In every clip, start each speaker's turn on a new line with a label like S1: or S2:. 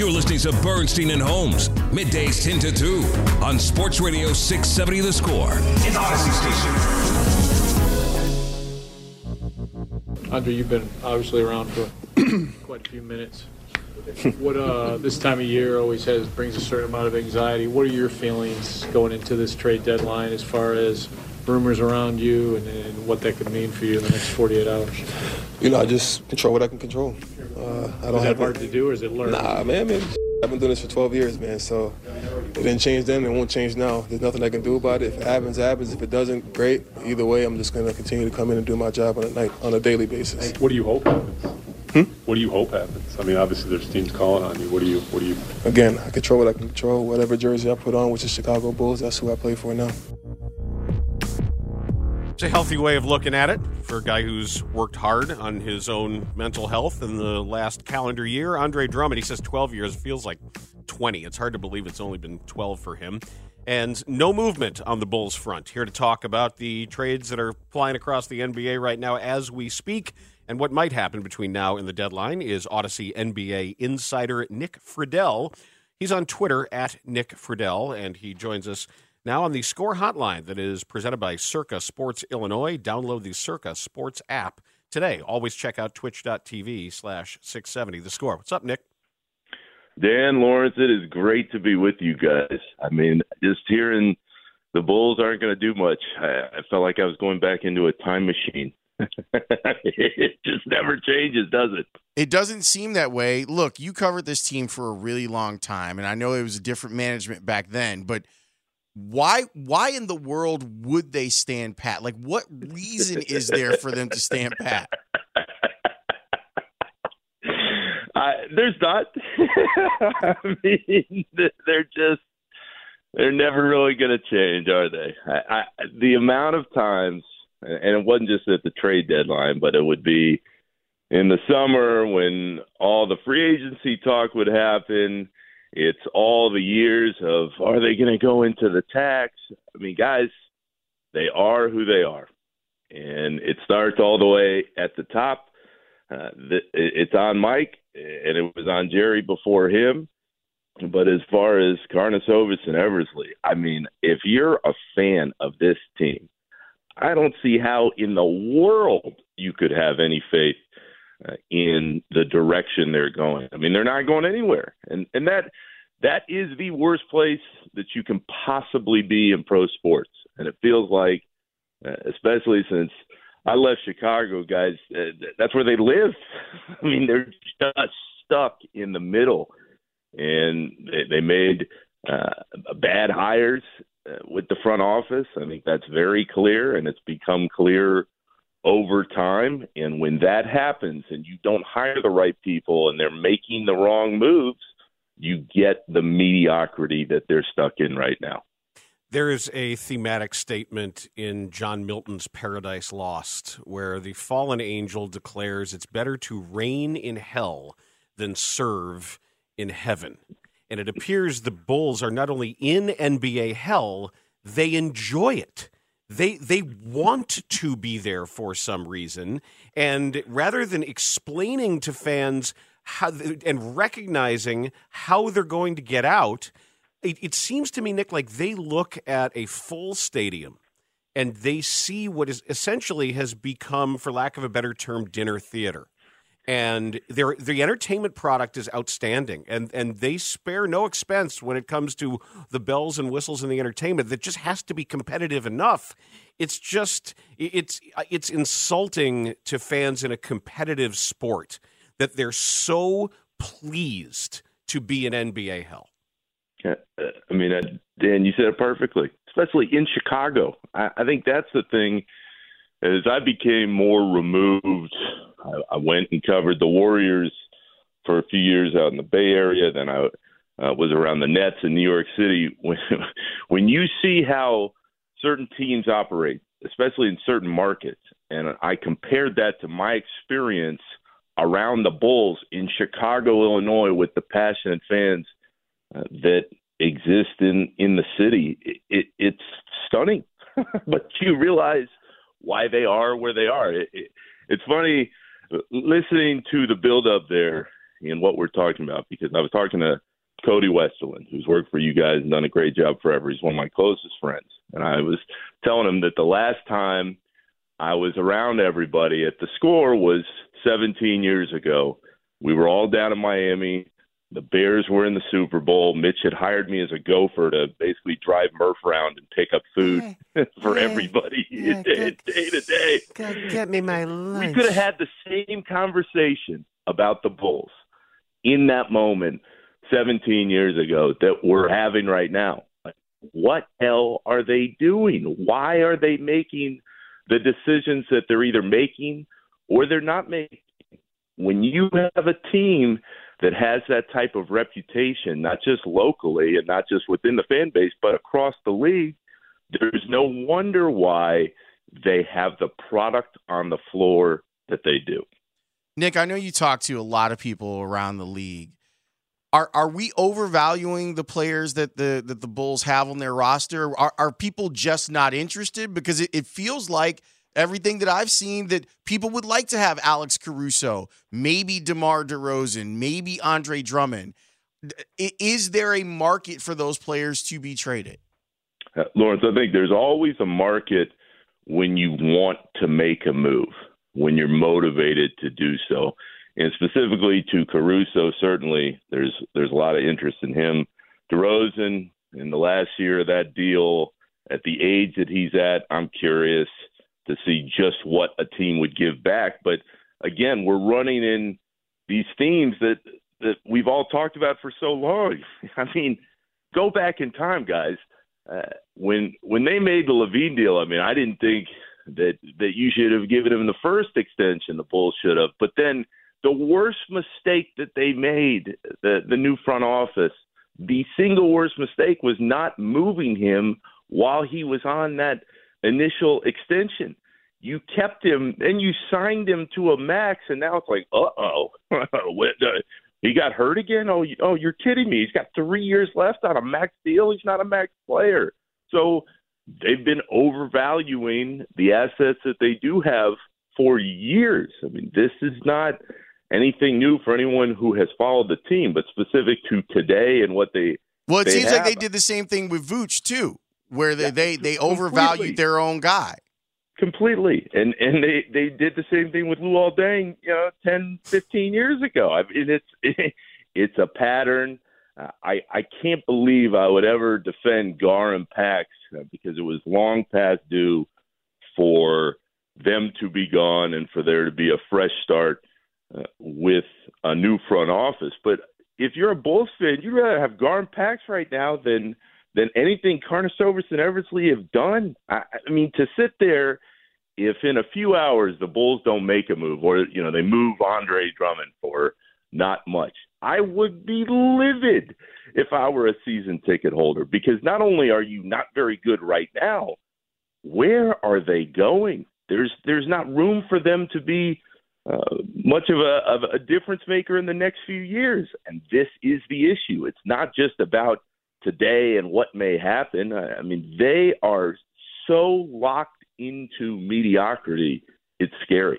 S1: You're listening to Bernstein and Holmes, middays 10 to 2 on Sports Radio 670 The Score.
S2: It's Audacy Station.
S3: Andre, you've been obviously around for quite a few minutes. What uh, this time of year always has brings a certain amount of anxiety. What are your feelings going into this trade deadline as far as rumors around you and, and what that could mean for you in the next 48 hours?
S4: You know, I just control what I can control. Uh, I don't
S3: Is that
S4: have
S3: hard to do or is it learned?
S4: Nah, man, man. I've been doing this for 12 years, man. So it didn't change then. It won't change now. There's nothing I can do about it. If it happens, it happens. If it doesn't, great. Either way, I'm just gonna continue to come in and do my job on a night, on a daily basis.
S5: What do you hope happens? What do you hope happens? I mean, obviously there's teams calling on you. What do you? What do you?
S4: Again, I control what I can control. Whatever jersey I put on, which is Chicago Bulls, that's who I play for now.
S6: It's a healthy way of looking at it for a guy who's worked hard on his own mental health in the last calendar year. Andre Drummond, he says 12 years, feels like 20. It's hard to believe it's only been 12 for him. And no movement on the Bulls front. Here to talk about the trades that are flying across the NBA right now as we speak and what might happen between now and the deadline is Audacy NBA insider Nick Friedell. He's on Twitter at Nick Friedell, and he joins us now on the score hotline that is presented by Circa Sports Illinois. Download the Circa Sports app today. Always check out twitch.tv slash 670 the score. What's up, Nick?
S7: Dan Laurence, it is great to be with you guys. I mean, just hearing the Bulls aren't going to do much. I, I felt like I was going back into a time machine. it just never changes, does it?
S8: It doesn't seem that way. Look, you covered this team for a really long time, and I know it was a different management back then, but why why in the world would they stand pat? Like what reason is there for them to stand pat?
S7: I, there's not. I mean, they're just they're never really going to change, are they? I, I, the amount of times, and it wasn't just at the trade deadline, but it would be in the summer when all the free agency talk would happen. It's all the years of are they going to go into the tax? I mean, guys, they are who they are, and it starts all the way at the top. Uh, it's on Mike, and it was on Jerry before him. But as far as Karnisovas and Eversley, I mean, if you're a fan of this team, I don't see how in the world you could have any faith uh, in the direction they're going. I mean, they're not going anywhere, and and that that is the worst place that you can possibly be in pro sports. And it feels like, uh, especially since I left Chicago, guys, uh, that's where they live. I mean, they're just stuck in the middle, and they, they made uh, bad hires with the front office. I think that's very clear, and it's become clear over time. And when that happens, and you don't hire the right people, and they're making the wrong moves, you get the mediocrity that they're stuck in right now.
S6: There is a thematic statement in John Milton's Paradise Lost where the fallen angel declares it's better to reign in hell than serve in heaven. And it appears the Bulls are not only in NBA hell, they enjoy it. They they want to be there for some reason, and rather than explaining to fans how and recognizing how they're going to get out, it, it seems to me, Nick, like they look at a full stadium and they see what is essentially has become, for lack of a better term, dinner theater. And their the entertainment product is outstanding and and they spare no expense when it comes to the bells and whistles and the entertainment that just has to be competitive enough it's just it's it's insulting to fans in a competitive sport that they're so pleased to be in NBA hell
S7: uh, I mean, uh, Dan, you said it perfectly, especially in Chicago. I, I think that's the thing. As I became more removed, I, I went and covered the Warriors for a few years out in the Bay Area. Then I uh, was around the Nets in New York City. When, when you see how certain teams operate, especially in certain markets, and I compared that to my experience around the Bulls in Chicago, Illinois, with the passionate fans – uh, that exist in in the city. It, it, it's stunning, but you realize why they are where they are. It, it, it's funny listening to the build up there and what we're talking about because I was talking to Cody Westerlund, who's worked for you guys and done a great job forever. He's one of my closest friends, and I was telling him that the last time I was around everybody at the score was 17 years ago. We were all down in Miami the Bears were in the Super Bowl. Mitch had hired me as a gopher to basically drive Murph around and pick up food hey, for hey, everybody yeah, day, get, day to day.
S9: Get me my lunch.
S7: We could have had the same conversation about the Bulls in that moment 17 years ago that we're having right now. what hell are they doing? Why are they making the decisions that they're either making or they're not making? When you have a team – that has that type of reputation, not just locally and not just within the fan base, but across the league, there's no wonder why they have the product on the floor that they do.
S8: Nick, I know you talk to a lot of people around the league. Are are we overvaluing the players that the that the Bulls have on their roster? Are are people just not interested? Because it, it feels like – everything that I've seen that people would like to have Alex Caruso, maybe DeMar DeRozan, maybe Andre Drummond. Is there a market for those players to be traded?
S7: Uh, Laurence, I think there's always a market when you want to make a move, when you're motivated to do so. And specifically to Caruso, certainly there's there's a lot of interest in him. DeRozan, in the last year of that deal, at the age that he's at, I'm curious to see just what a team would give back. But again, we're running in these themes that that we've all talked about for so long. I mean, go back in time, guys. Uh, when when they made the LaVine deal, I mean, I didn't think that that you should have given him the first extension. The Bulls should have, but then the worst mistake that they made, the the new front office, the single worst mistake was not moving him while he was on that initial extension. You kept him, then you signed him to a max, and now it's like, uh oh, he got hurt again. Oh, oh, you're kidding me? He's got three years left on a max deal. He's not a max player. So they've been overvaluing the assets that they do have for years. I mean, this is not anything new for anyone who has followed the team, but specific to today and what they.
S8: Well, it
S7: they
S8: seems
S7: have.
S8: like they did the same thing with Vooch too where they, yeah, they, they overvalued their own guy.
S7: Completely. And and they, they did the same thing with Luol Deng, you know, 10, 15 years ago. I mean, it's it, it's a pattern. I I can't believe I would ever defend Gar and Pax uh, because it was long past due for them to be gone and for there to be a fresh start uh, with a new front office. But if you're a Bulls fan, you'd rather have Gar and Pax right now than – than anything Karnisovas and Eversley have done. I, I mean, to sit there, if in a few hours the Bulls don't make a move, or you know they move Andre Drummond for not much, I would be livid if I were a season ticket holder because not only are you not very good right now, where are they going? There's there's not room for them to be uh, much of a, of a difference maker in the next few years, and this is the issue. It's not just about today and what may happen. I mean, they are so locked into mediocrity, it's scary.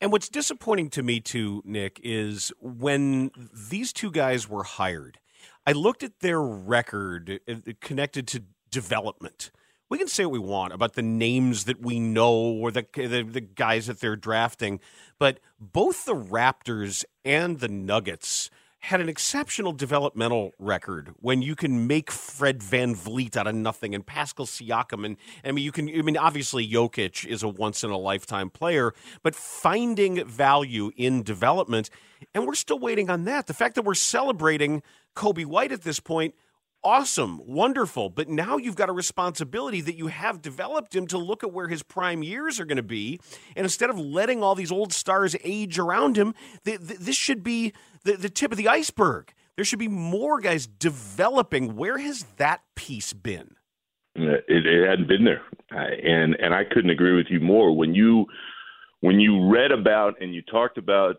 S6: And what's disappointing to me too, Nick, is when these two guys were hired, I looked at their record uh, connected to development. We can say what we want about the names that we know or the, the, the guys that they're drafting, but both the Raptors and the Nuggets had an exceptional developmental record when you can make Fred Van VanVleet out of nothing and Pascal Siakam. And I mean, you can, I mean, obviously Jokic is a once in a lifetime player, but finding value in development. And we're still waiting on that. The fact that we're celebrating Coby White at this point awesome, wonderful. But now you've got a responsibility that you have developed him to look at where his prime years are going to be. And instead of letting all these old stars age around him, th- th- this should be the, the tip of the iceberg. There should be more guys developing. Where has that piece been?
S7: Uh, it, it hadn't been there, and and I couldn't agree with you more. When you when you read about and you talked about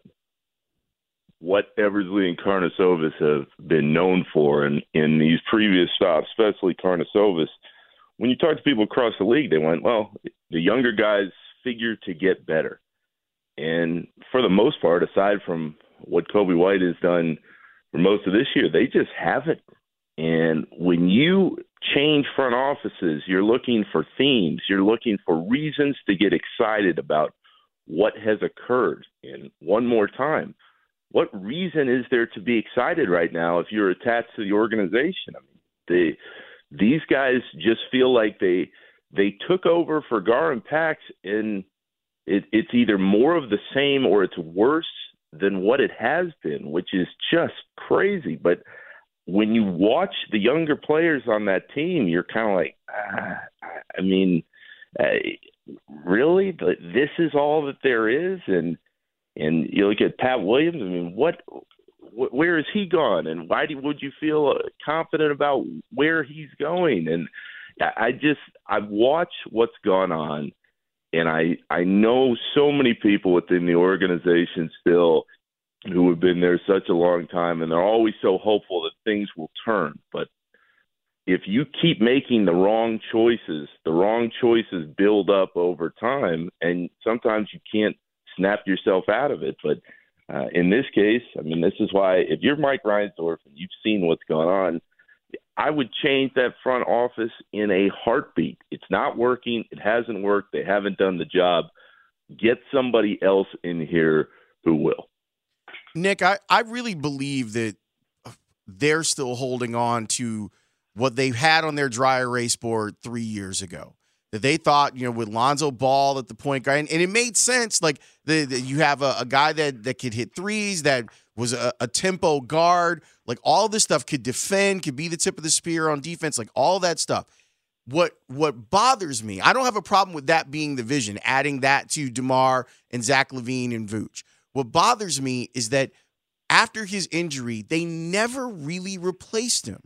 S7: what Eversley and Karnisovas have been known for in, in these previous stops, especially Karnisovas, when you talk to people across the league, they went, well, the younger guys figure to get better. And for the most part, aside from what Coby White has done for most of this year, they just haven't. And when you change front offices, you're looking for themes, you're looking for reasons to get excited about what has occurred. And one more time, what reason is there to be excited right now if you're attached to the organization? I mean, they, these guys just feel like they they took over for Gar and Pax, and it, it's either more of the same or it's worse than what it has been, which is just crazy. But when you watch the younger players on that team, you're kind of like, ah, I mean, uh, really, this is all that there is, and and you look at Pat Williams. I mean, what, where has he gone, and why do, would you feel uh, confident about where he's going? And I just I've watched what's gone on, and I I know so many people within the organization still who have been there such a long time, and they're always so hopeful that things will turn. But if you keep making the wrong choices, the wrong choices build up over time, and sometimes you can't snap yourself out of it. But uh, in this case, I mean, this is why if you're Mike Reinsdorf and you've seen what's going on, I would change that front office in a heartbeat. It's not working. It hasn't worked. They haven't done the job. Get somebody else in here who will.
S8: Nick, I, I really believe that they're still holding on to what they had on their dry erase board three years ago that they thought, you know, with Lonzo Ball at the point guard, and, and it made sense. Like the, the you have a, a, guy that that could hit threes, that was a, a, tempo guard, like all this stuff could defend, could be the tip of the spear on defense, like all that stuff. What what bothers me, I don't have a problem with that being the vision, adding that to DeMar and Zach LaVine and Vooch. What bothers me is that after his injury, they never really replaced him.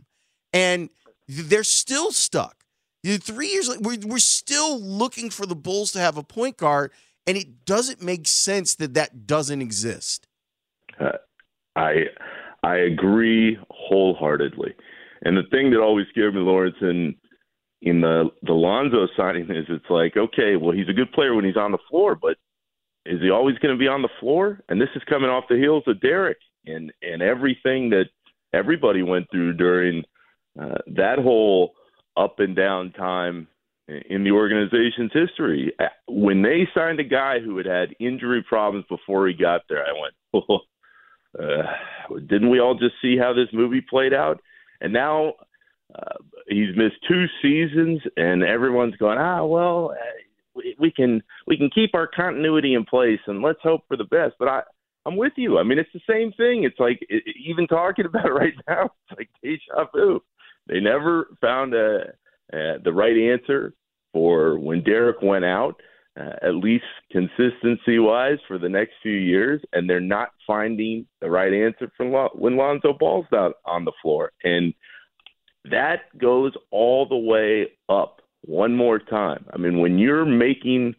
S8: And they're still stuck Three years, we're, we're still looking for the Bulls to have a point guard, and it doesn't make sense that that doesn't exist.
S7: Uh, I I agree wholeheartedly. And the thing that always scared me, Laurence, in in the the Lonzo signing is it's like, okay, well, he's a good player when he's on the floor, but is he always going to be on the floor? And this is coming off the heels of Derek and and everything that everybody went through during uh, that whole up and down time in the organization's history. When they signed a guy who had had injury problems before he got there, I went, oh, uh, didn't we all just see how this movie played out? And now uh, he's missed two seasons, and everyone's going, ah, well, uh, we, we can we can keep our continuity in place, and let's hope for the best. But I. I'm with you. I mean, it's the same thing. It's like it, even talking about it right now, it's like deja vu. They never found a, the right answer for when Derek went out, uh, at least consistency wise for the next few years, and they're not finding the right answer for Lon- when Lonzo Ball's not on the floor, and that goes all the way up. One more time. I mean, when you're making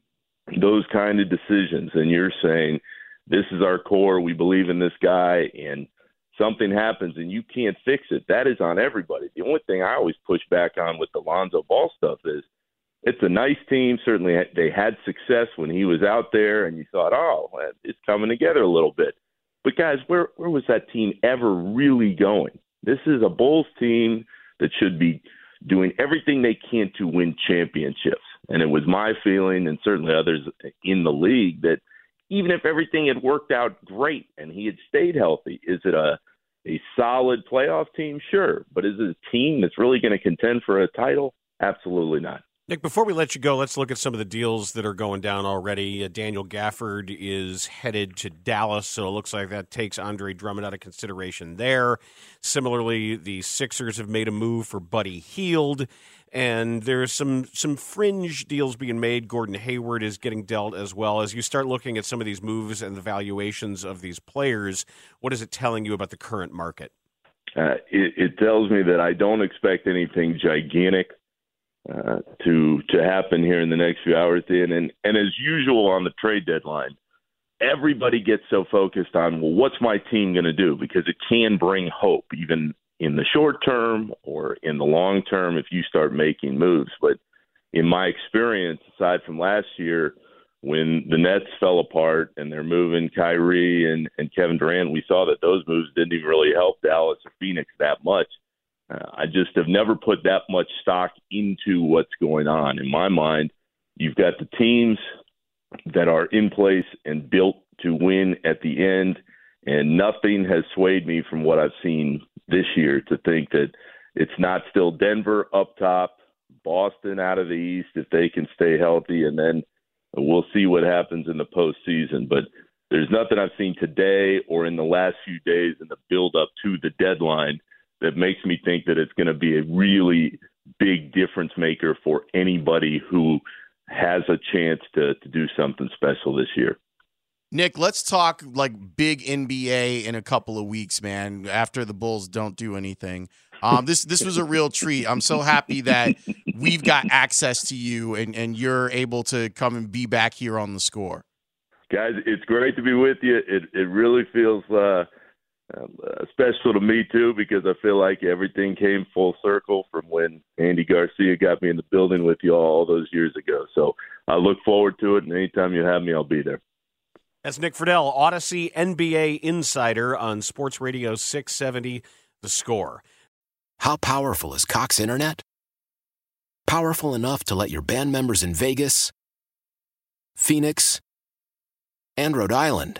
S7: those kind of decisions and you're saying, this is our core, we believe in this guy, and something happens and you can't fix it, that is on everybody. The only thing I always push back on with the Lonzo Ball stuff is it's a nice team. Certainly, they had success when he was out there, and you thought, oh, it's coming together a little bit. But guys, where where was that team ever really going? This is a Bulls team that should be doing everything they can to win championships. And it was my feeling, and certainly others in the league, that even if everything had worked out great and he had stayed healthy, is it a a solid playoff team? Sure, but is it a team that's really going to contend for a title? Absolutely not.
S6: Nick, before we let you go, let's look at some of the deals that are going down already. Uh, Daniel Gafford is headed to Dallas, so it looks like that takes Andre Drummond out of consideration there. Similarly, the Sixers have made a move for Buddy Hield, and there's some some fringe deals being made. Gordon Hayward is getting dealt as well. As you start looking at some of these moves and the valuations of these players, what is it telling you about the current market?
S7: Uh, it, it tells me that I don't expect anything gigantic uh, to to happen here in the next few hours. Dan. And and as usual on the trade deadline, everybody gets so focused on well, what's my team going to do because it can bring hope even in the short term or in the long term if you start making moves. But in my experience, aside from last year. When the Nets fell apart and they're moving Kyrie and, and Kevin Durant, we saw that those moves didn't even really help Dallas or Phoenix that much. Uh, I just have never put that much stock into what's going on. In my mind, you've got the teams that are in place and built to win at the end, and nothing has swayed me from what I've seen this year to think that it's not still Denver up top, Boston out of the East if they can stay healthy, and then we'll see what happens in the postseason. But there's nothing I've seen today or in the last few days in the build up to the deadline – that makes me think that it's going to be a really big difference maker for anybody who has a chance to to do something special this year.
S8: Nick, let's talk like big NBA in a couple of weeks, man. After the Bulls don't do anything, um, this this was a real treat. I'm so happy that we've got access to you and and you're able to come and be back here on the score.
S7: Guys, it's great to be with you. It it really feels uh, Um, special to me too because I feel like everything came full circle from when Andy Garcia got me in the building with you all, all those years ago. So I look forward to it, and anytime you have me, I'll be there.
S6: That's Nick Friedell, Audacy NBA insider on Sports Radio 670. The Score.
S10: How powerful is Cox Internet? Powerful enough to let your band members in Vegas, Phoenix, and Rhode Island